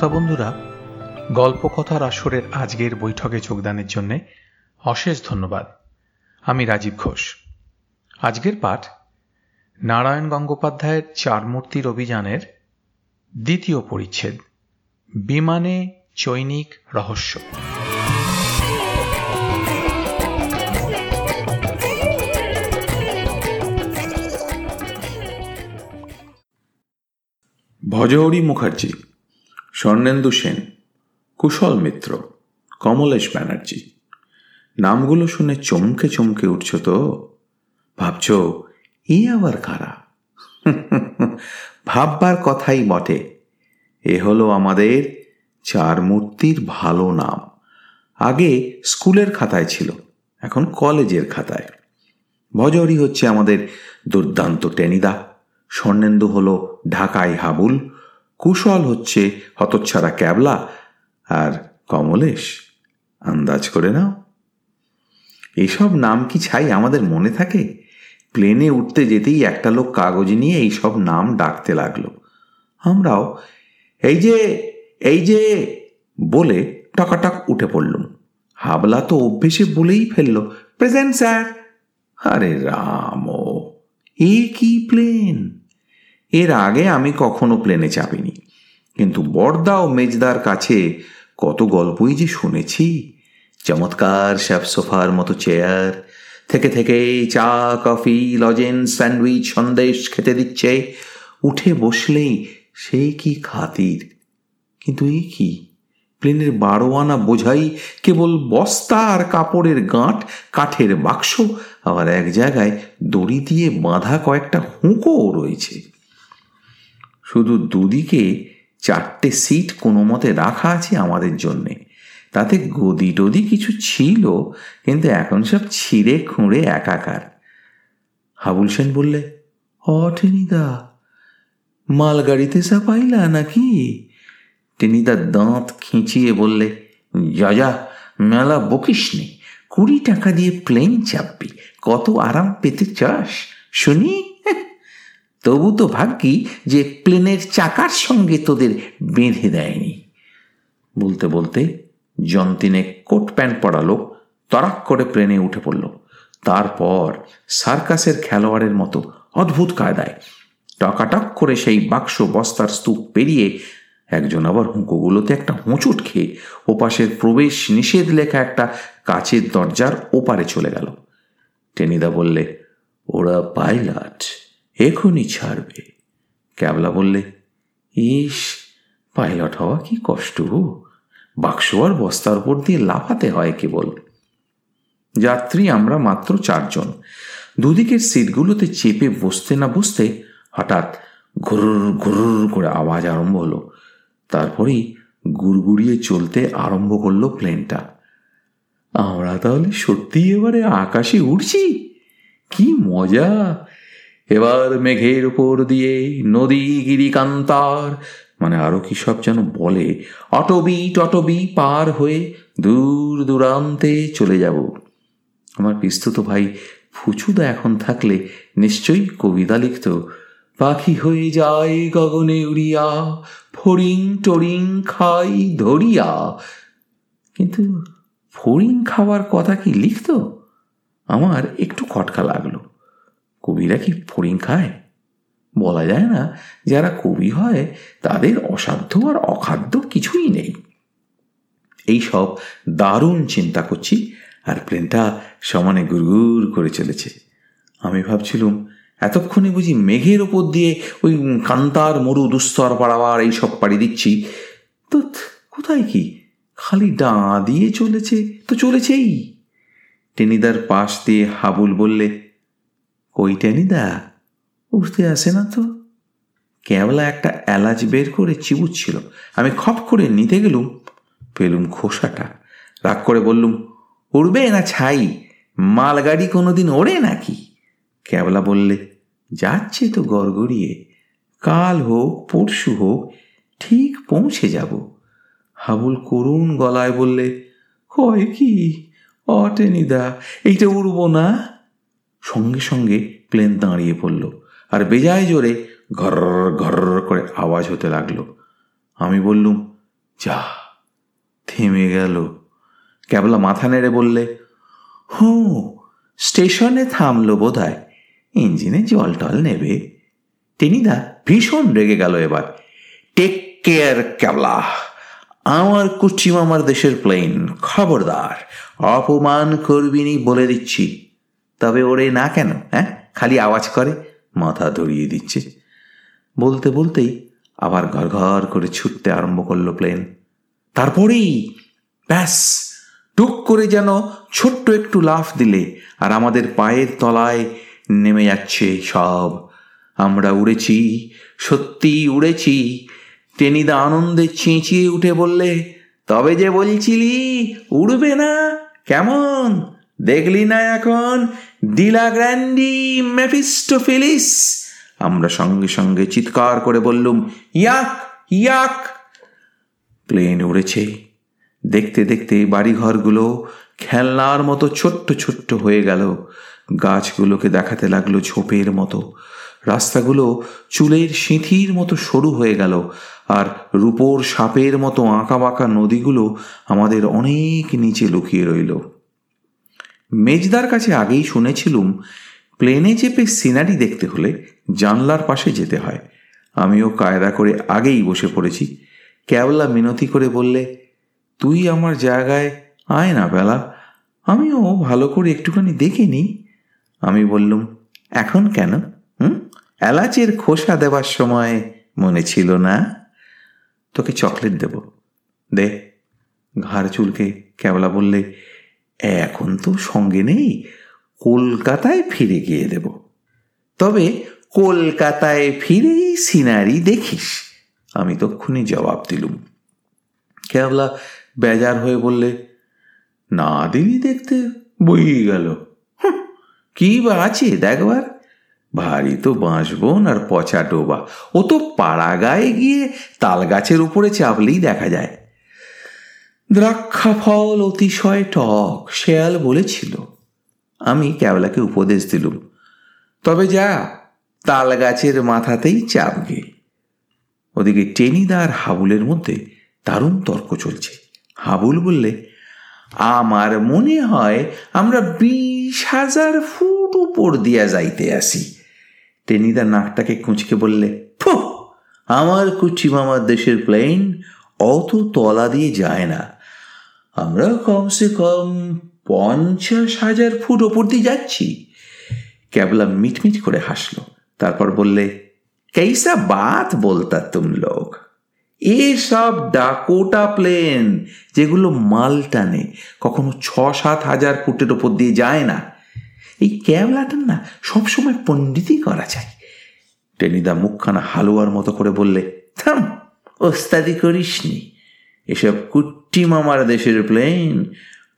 শ্রোতা বন্ধুরা, গল্পকথার আসরের আজকের বৈঠকে যোগদানের জন্য অশেষ ধন্যবাদ। আমি রাজীব ঘোষ। আজকের পাঠ নারায়ণ গঙ্গোপাধ্যায়ের চার মূর্তির অভিযানের দ্বিতীয় পরিচ্ছেদ, বিমানে চৈনিক রহস্য। ভজহরি মুখার্জি স্বর্ণেন্দু সেন, কুশল মিত্র, কমলেশ ব্যানার্জি। নামগুলো শুনে চমকে চমকে উঠছ তো। ভাবছ, এ আবার কারা? ভাববার কথাই বটে। এ হলো আমাদের চার মূর্তির ভালো নাম। আগে স্কুলের খাতায় ছিল, এখন কলেজের খাতায়। ভজহরি হচ্ছে আমাদের দুর্দান্ত টেনিদা। স্বর্ণেন্দু হলো ঢাকায় হাবুল কুশল হচ্ছে হতচ্ছাড়া ক্যাবলা আর কমলেশ, আন্দাজ করে নাও। এসব নাম কি ছাই আমাদের মনে থাকে? প্লেনে উঠতে যেতেই একটা লোক কাগজ নিয়ে এই সব নাম ডাকতে লাগল। আমরাও, এই যে এই যে, বলে টকাটক উঠে পড়লুম হাবলা তো অভ্যেসে বলেই ফেলল, প্রেজেন্ট স্যার। আরে রাম এ কি প্লেন? এর আগে আমি কখনো প্লেনে চাপিনি। কিন্তু বর্দা ও মেজদার কাছে কত গল্পই যে শুনেছি। চমৎকার শ্যাপ সোফার মতো চেয়ার থেকে থেকে চা, কফি লজেন্স স্যান্ডউইচ সন্দেশ খেতে দিচ্ছে। উঠে বসলেই সেই কি খাতির? কিন্তু এই কি? প্লেনের বারো আনা বোঝাই কেবল বস্তা আর কাপড়ের গাঁট, কাঠের বাক্স, আবার এক জায়গায় দড়ি দিয়ে বাঁধা কয়েকটা হুঁকোও রয়েছে। শুধু দুদিকে চারটে সিট কোনো মতে রাখা আছে আমাদের জন্যে। তাতে গদি টদি কিছু ছিল, কিন্তু এখন সব ছিঁড়ে খুঁড়ে একাকার। হাবুল সেন বললে, অটেনিদা, মালগাড়িতে সা পাইলা নাকি? টেনিদা দাঁত খিঁচিয়ে বললে, যা যা, মেলা বকিস নি। কুড়ি টাকা দিয়ে প্লেন চাপবি। কত আরাম পেতে চাস, শুনি? তবু তো ভাগ্যি যে প্লেনের চাকার সঙ্গে তোদের বেঁধে দেয়নি। বলতে বলতে জন্তিনে কোট প্যান্ট পরা লোক তরাক করে প্লেনে উঠে পড়ল। তারপর সার্কাসের খেলোয়াড়ের মতো অদ্ভুত কায়দায় টকাটক করে সেই বাক্স বস্তার স্তূপ পেরিয়ে একজন আবার হুঁকোগুলোতে একটা হোঁচট খেয়ে ওপাশের প্রবেশ নিষেধ লেখা একটা কাচের দরজার ওপারে চলে গেল। টেনিদা বললে, ওরা পাইলট। এখনই ছাড়বে। ক্যাবলা বললে, ইস, পাইলট হওয়া কি কষ্ট বাক্স আর বস্তার উপর দিয়ে লাফাতে হয় কেবল। যাত্রী আমরা মাত্র চারজন। দুদিকের সিটগুলোতে চেপে বসতে না বসতে হঠাৎ ঘুরুর ঘুরুর করে আওয়াজ আরম্ভ হলো। তারপরেই গুড়গুড়িয়ে চলতে আরম্ভ করল প্লেনটা। আমরা তাহলে সত্যি এবারে আকাশে উঠছি কি মজা! এবার মেঘের উপর দিয়ে নদী গিরিকান্তার মানে আরও কি সব যেন বলে অটবি টটবি পার হয়ে দূর দূরান্তে চলে যাব। আমার পিস্তুত ভাই ফুচুদা এখন থাকলে নিশ্চয়ই কবিতা লিখত, পাখি হয়ে যায় গগনে উড়িয়া, ফড়িং টরিং খাই ধরিয়া। কিন্তু ফড়িং খাওয়ার কথা কি লিখত? আমার একটু খটকা লাগল। কবিরা কি ফড়িং খায়? বলা যায় না, যারা কবি হয়, তাদের অসাধ্য আর অখাদ্য কিছুই নেই। এই সব দারুণ চিন্তা করছি, আর প্লেনটা সমানে গুড়গুড় করে চলেছে। আমি ভাবছিলুম, এতক্ষণে বুঝি মেঘের ওপর দিয়ে ওই কান্তার, মরু, দুস্তর পাড়াবার এইসব পাড়ি দিচ্ছি। তো কোথায় কি? খালি ডা দিয়ে চলেছে, তো চলেছেই। টেনিদার পাশ দিয়ে হাবুল বললে কই টেনিদা উঠতে আসে না তো? কেবলা একটা এলাচ বের করে চিবুচ্ছিল। আমি খপ করে নিতে গেলুম, পেলুম খোসাটা। রাগ করে বললুম, উড়বে না ছাই? মালগাড়ি কোনোদিন ওড়ে নাকি? ক্যাবলা বললে, যাচ্ছে তো গড়গড়িয়ে। কাল হোক, পরশু হোক, ঠিক পৌঁছে যাব। হাবুল করুণ গলায় বললে কয় কি? অটেনিদা এইটা উড়ব না? সঙ্গে সঙ্গে প্লেন দাঁড়িয়ে পড়ল আর বেজায় জোরে ঘর ঘর করে আওয়াজ হতে লাগল। আমি বললুম, যা, থেমে গেল। কেবলা মাথা নেড়ে বললে, হু, স্টেশনে থামলো বোধ হয় ইঞ্জিনে জল টল নেবে। টেনিদা ভীষণ রেগে গেল এবার। টেক কেয়ার ক্যাবলা, আমার কুচিম আমার দেশের প্লেন, খবরদার, অপমান করবিনি বলে দিচ্ছি। তবে ওরে না কেন হ্যাঁ? খালি আওয়াজ করে, মাথা ধরিয়ে দিচ্ছে। বলতে বলতেই আবার ঘর ঘর করে ছুটতে আরম্ভ করল প্লেন। তারপরেই ব্যাস, টুক করে যেন ছোট্ট একটু লাফ দিলে আর আমাদের পায়ের তলায় নেমে যাচ্ছে সব। আমরা উড়েছি, সত্যি উড়েছি। টেনিদা আনন্দে চেঁচিয়ে উঠে বললে, তবে যে বলছিলি, উড়বে না, কেমন? দেখলি না এখন? Della Grandi Mephistopheles. আমরা সঙ্গে সঙ্গে চিৎকার করে বললুম, ইয়াক ইয়াক! প্লেন উড়েছে। দেখতে দেখতে বাড়িঘরগুলো খেলনার মতো ছোট্ট ছোট্ট হয়ে গেল। গাছগুলোকে দেখাতে লাগল ঝোপের মতো। রাস্তাগুলো চুলের সিঁথির মতো সরু হয়ে গেল। আর রূপোর সাপের মতো আঁকা বাঁকা নদীগুলো আমাদের অনেক নিচে লুকিয়ে রইল। মেজদার কাছে আগেই শুনেছিলুম, প্লেনে চেপে সিনারি দেখতে হলে জানলার পাশে যেতে হয়। আমিও কায়দা করে আগেই বসে পড়েছি। ক্যাবলা মিনতি করে বললে, তুই আমার জায়গায় আয় না বেলা, আমিও ভালো করে একটুখানি দেখে নিই। আমি বললুম, এখন কেন? হুম? এলাচের খোসা দেবার সময় মনে ছিল না? তোকে চকলেট দেব। দে। ঘাড় চুলকে ক্যাবলা বললে এখন তো সঙ্গে নেই, কলকাতায় ফিরে গিয়ে দেব। তবে কলকাতায় ফিরেই সিনারি দেখিস, আমি তক্ষুনি জবাব দিলুম। কেবলা বেজার হয়ে বললে, না দিলি দেখতে বই গেল। কি বা আছে দেখবার ভারী তো বাঁশবন আর পচা ডোবা। ও তো পাড়া গায়ে গিয়ে তাল গাছের উপরে চাপলেই দেখা যায়। দ্রাক্ষা ফল অতিশয় টক, শেয়াল বলেছিল। আমি ক্যাবলাকে উপদেশ দিলুম। তবে যা তাল গাছের মাথাতেই চাপগে ওদিকে টেনিদা আর হাবুলের মধ্যে দারুণ তর্ক চলছে। হাবুল বললে, আমার মনে হয় আমরা বিশ হাজার ফুট উপর দিয়া যাইতে আসি। টেনিদা নাকটাকে কুঁচকে বললে ফু আমার কুচি মামার দেশের প্লেন অত তলা দিয়ে যায় না। আমরা কমসে কম পঞ্চাশ হাজার ফুট ওপর দিয়ে যাচ্ছি। ক্যাবলা মিটমিট করে হাসলো। তারপর বললে कैसा বাত বলতা তুম লোক? এসব ডাকোটা প্লেন যেগুলো মাল টানে কখনো ছ সাত হাজার ফুটের ওপর দিয়ে যায় না। এই ক্যাবলাটার না সবসময় পণ্ডিতই করা চাই। টেনিদা মুখখানা হালুয়ার মতো করে বললে, থাম, ওস্তাদি করিসনি। এসব কুট্টি মামার দেশের প্লেন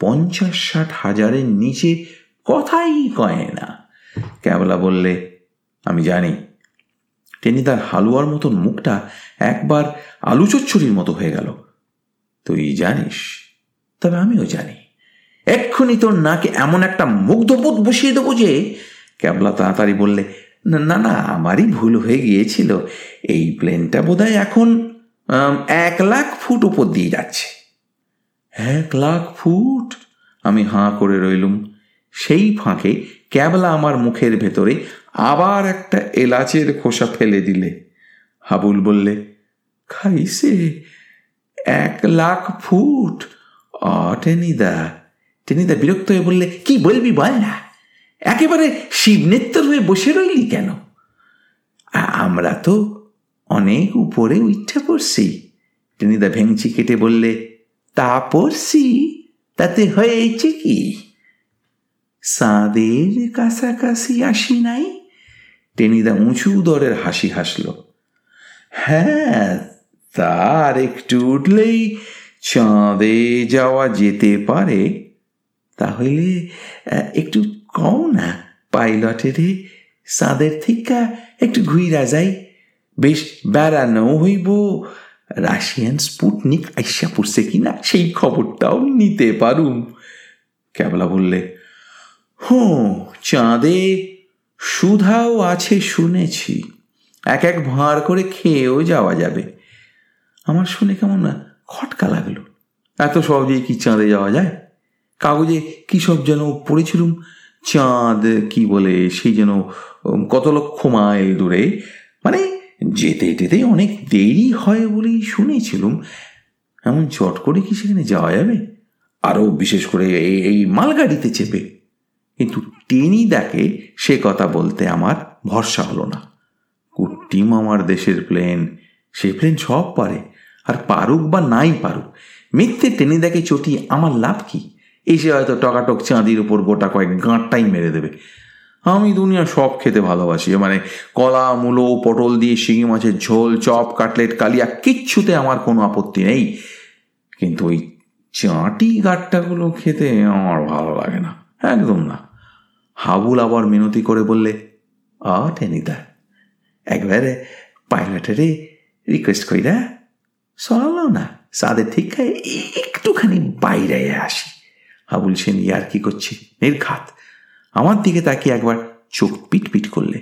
পঞ্চাশ ষাট হাজারের নিচে কথাই কয় না। ক্যাবলা বললে, আমি জানি। টেনিদার হালুয়ার মতন মুখটা একবার আলু চচ্চড়ির মতো হয়ে গেল। তুই জানিস? তবে আমিও জানি। এক্ষুনি তোর নাকে এমন একটা মুগ্ধবোধ বসিয়ে দেবো যে, ক্যাবলা তাড়াতাড়ি বললে, না না, আমারই ভুল হয়ে গিয়েছিল। এই প্লেনটা বোধহয় এখন এক লাখ ফুট উপর দিয়ে যাচ্ছে। এক লাখ ফুট? আমি হাঁ করে রইলুম। সেই ফাঁকে ক্যাবলা আমার মুখের ভেতরে আবার একটা এলাচের খোসা ফেলে দিলে। হাবুল বললে, খাইছে? এক লাখ ফুট? অ টেনিদা। টেনিদা বিরক্ত হয়ে বললে, কি বলবি বল না? একেবারে শিবনেত্তর হয়ে বসে রইলি কেন? আমরা তো অনেক উপরে উঠে পড়ছি। টেনিদা ভেঙচি কেটে বললে, তা পড়ছি? তাতে হয়েছে কি? সাঁদের কাছাকাছি আসি নাই? টেনিদা উঁচু দরের হাসি হাসল। হ্যাঁ তার একটু উঠলেই চাঁদে যাওয়া যেতে পারে। তাহলে একটু কও না, পাইলটের চাঁদের থেকে একটু ঘুইরা যাই। বেশ বেড়ানো হইব। রাশিয়ান স্পুটনিক আইসা পড়ছে কিনা সেই খবরটাও নিতে পারুম। ক্যাবলা বললে, হুঁ, চাঁদে সুধাও আছে শুনেছি। এক এক ভাঁড় করে খেয়েও যাওয়া যাবে। আমার শুনে কেমন খটকা লাগল। এত সহজেই কি চাঁদে যাওয়া যায়? কাগজে কি সব যেন পড়েছিলুম চাঁদ কি বলে সেই যেন কত লক্ষ মাইল দূরে? মানে যেতে যেতে অনেক দেরি হয় বলেই শুনেছিলুম। এমন চট করে কি সেখানে যাওয়া যাবে? আরও বিশেষ করে এই মালগাড়িতে চেপে। কিন্তু টেনি দেখে সে কথা বলতে আমার ভরসা হলো না। কুট্টিম আমার দেশের প্লেন। সে প্লেন সব পারে, আর পারুক বা নাই পারুক, মিথ্যে টেনে দেখে চটি আমার লাভ কি? এসে হয়তো টকাটক চাঁদির উপর গোটা কয়েক গাঁটটাই মেরে দেবে। আমি দুনিয়া সব খেতে ভালোবাসি। মানে কলা, মূলো, পটল দিয়ে শিঙি মাছের ঝোল, চপ, কাটলেট, কালিয়া, কিচ্ছুতে আমার কোনো আপত্তি নেই। কিন্তু ওই চাঁটি গাট্টাগুলো খেতে আমার ভালো লাগে না। একদম না। হাবুল আবার মিনতি করে বললে আ টেনিদা একবারে পাইলটেরে রিকোয়েস্ট করি কইরা চলো না। সাদের ঠিক একটুখানি বাইরে আসি। হাবুল সেন ইয়ার কি করছে নির্ঘাত আমার দিকে তাকে একবার চোখ পিট পিট করলে।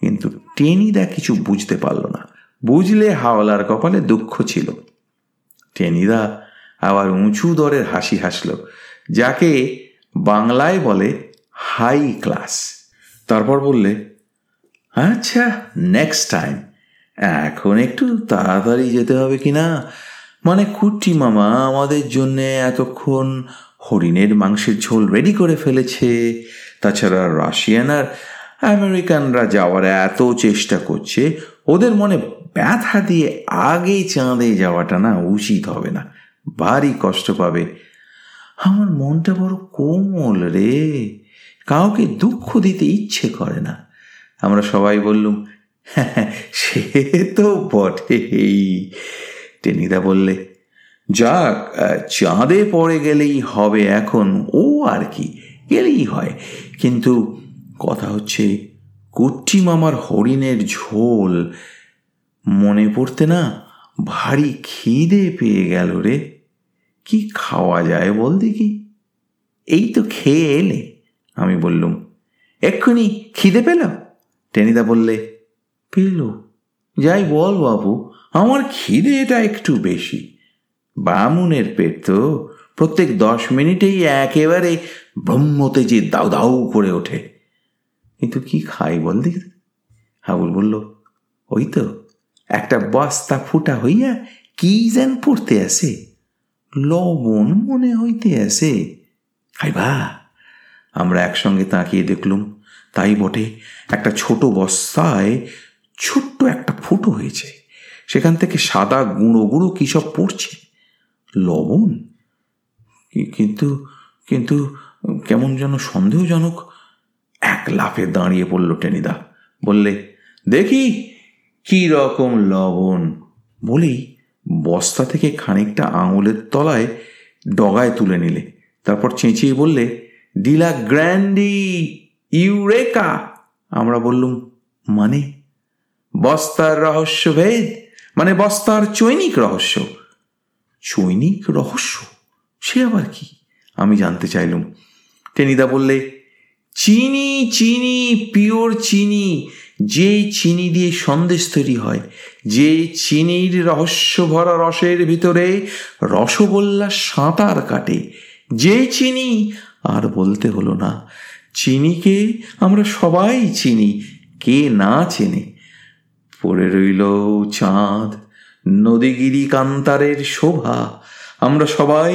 কিন্তু টেনিদা কিছু বুঝতে পারল না। বুঝলে হাওলার কপালে দুঃখ ছিল। টেনিদা আবার উঁচু দরের হাসি হাসল, যাকে বাংলায় বলে হাই ক্লাস তারপর বললে আচ্ছা নেক্সট টাইম এখন একটু তাড়াতাড়ি যেতে হবে কি না? মানে কুট্টি মামা আমাদের জন্যে এতক্ষণ হরিণের মাংসের ঝোল রেডি করে ফেলেছে। তাছাড়া রাশিয়ান আর আমেরিকানরা যাওয়ার এত চেষ্টা করছে, ওদের মনে ব্যথা দিয়ে আগেই চাঁদে যাওয়াটা না উচিত হবে না। ভারী কষ্ট পাবে। আমার মনটা বড় কোমল রে। কাউকে দুঃখ দিতে ইচ্ছে করে না। আমরা সবাই বললুম হ্যাঁ সে তো বটেই। টেনিদা বললে, যাক চাঁদে পড়ে গেলেই হবে এখন। ও আর কি গেলেই হয়। কিন্তু কথা হচ্ছে, কুট্টি মামার হরিণের ঝোল। মনে পড়তে না ভারী খিদে পেয়ে গেল রে। কি খাওয়া যায় বল দেখি। এই তো খেয়ে এলে, আমি বললুম। এক্ষুনি খিদে পেল টেনিদা বললে, পেল। যাই বল বাবু, আমার খিদে এটা একটু বেশি। বামুনের পেট তো প্রত্যেক দশ মিনিটেই একেবারে ব্রহ্মতে যে দাউ দাউ করে ওঠে। কিন্তু কি খাই বল দেখি। হাবুল বলল, ওই তো, একটা বস্তা ফুটা হইয়া কি যেন পড়তে আসে লবণ মনে হইতে আসে খাইবা আমরা একসঙ্গে তাকিয়ে দেখলুম, তাই বটে, একটা ছোট বস্তায় ছোট্ট একটা ফুটো হয়েছে। সেখান থেকে সাদা গুঁড়ো গুঁড়ো কী সব পড়ছে? লবণ? কিন্তু কিন্তু কেমন যেন সন্দেহজনক এক লাফে দাঁড়িয়ে পড়ল টেনিদা। বললে, দেখি কি রকম লবণ। বলেই বস্তা থেকে খানিকটা আঙুলের তলায় ডগায় তুলে নিলে। তারপর চেঁচিয়ে বললে, ডিলা গ্র্যান্ডি ইউরেকা। আমরা বললুম মানে বস্তার রহস্য ভেদ? মানে বস্তার চৈনিক রহস্য? চৈনিক রহস্য? সে আবার কি? আমি জানতে চাইলুম টেনিদা বললে, চিনি চিনি, পিওর চিনি, যে চিনি দিয়ে সন্দেশ তৈরি হয়, যে চিনির রহস্য ভরা রসের ভিতরে রসগোল্লা সাঁতার কাটে, যে চিনি আর বলতে হলো না, চিনিকে আমরা সবাই চিনি, কে না চেনে। পড়ে রইল চাঁদ, নদীগিরি কান্তারের শোভা, আমরা সবাই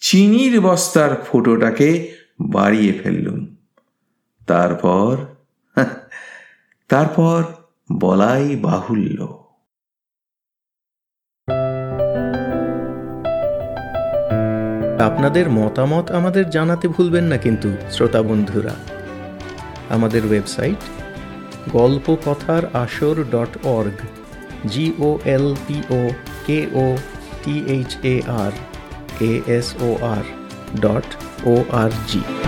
চিনির বস্তার ফোটোটাকে বাড়িয়ে ফেললুম। তারপর তারপর বলাই বাহুল্য। আপনাদের মতামত আমাদের জানাতে ভুলবেন না কিন্তু, শ্রোতা বন্ধুরা। আমাদের ওয়েবসাইট গল্প কথার আসর dot org G O L P O K O T H A R A S O R dot O R G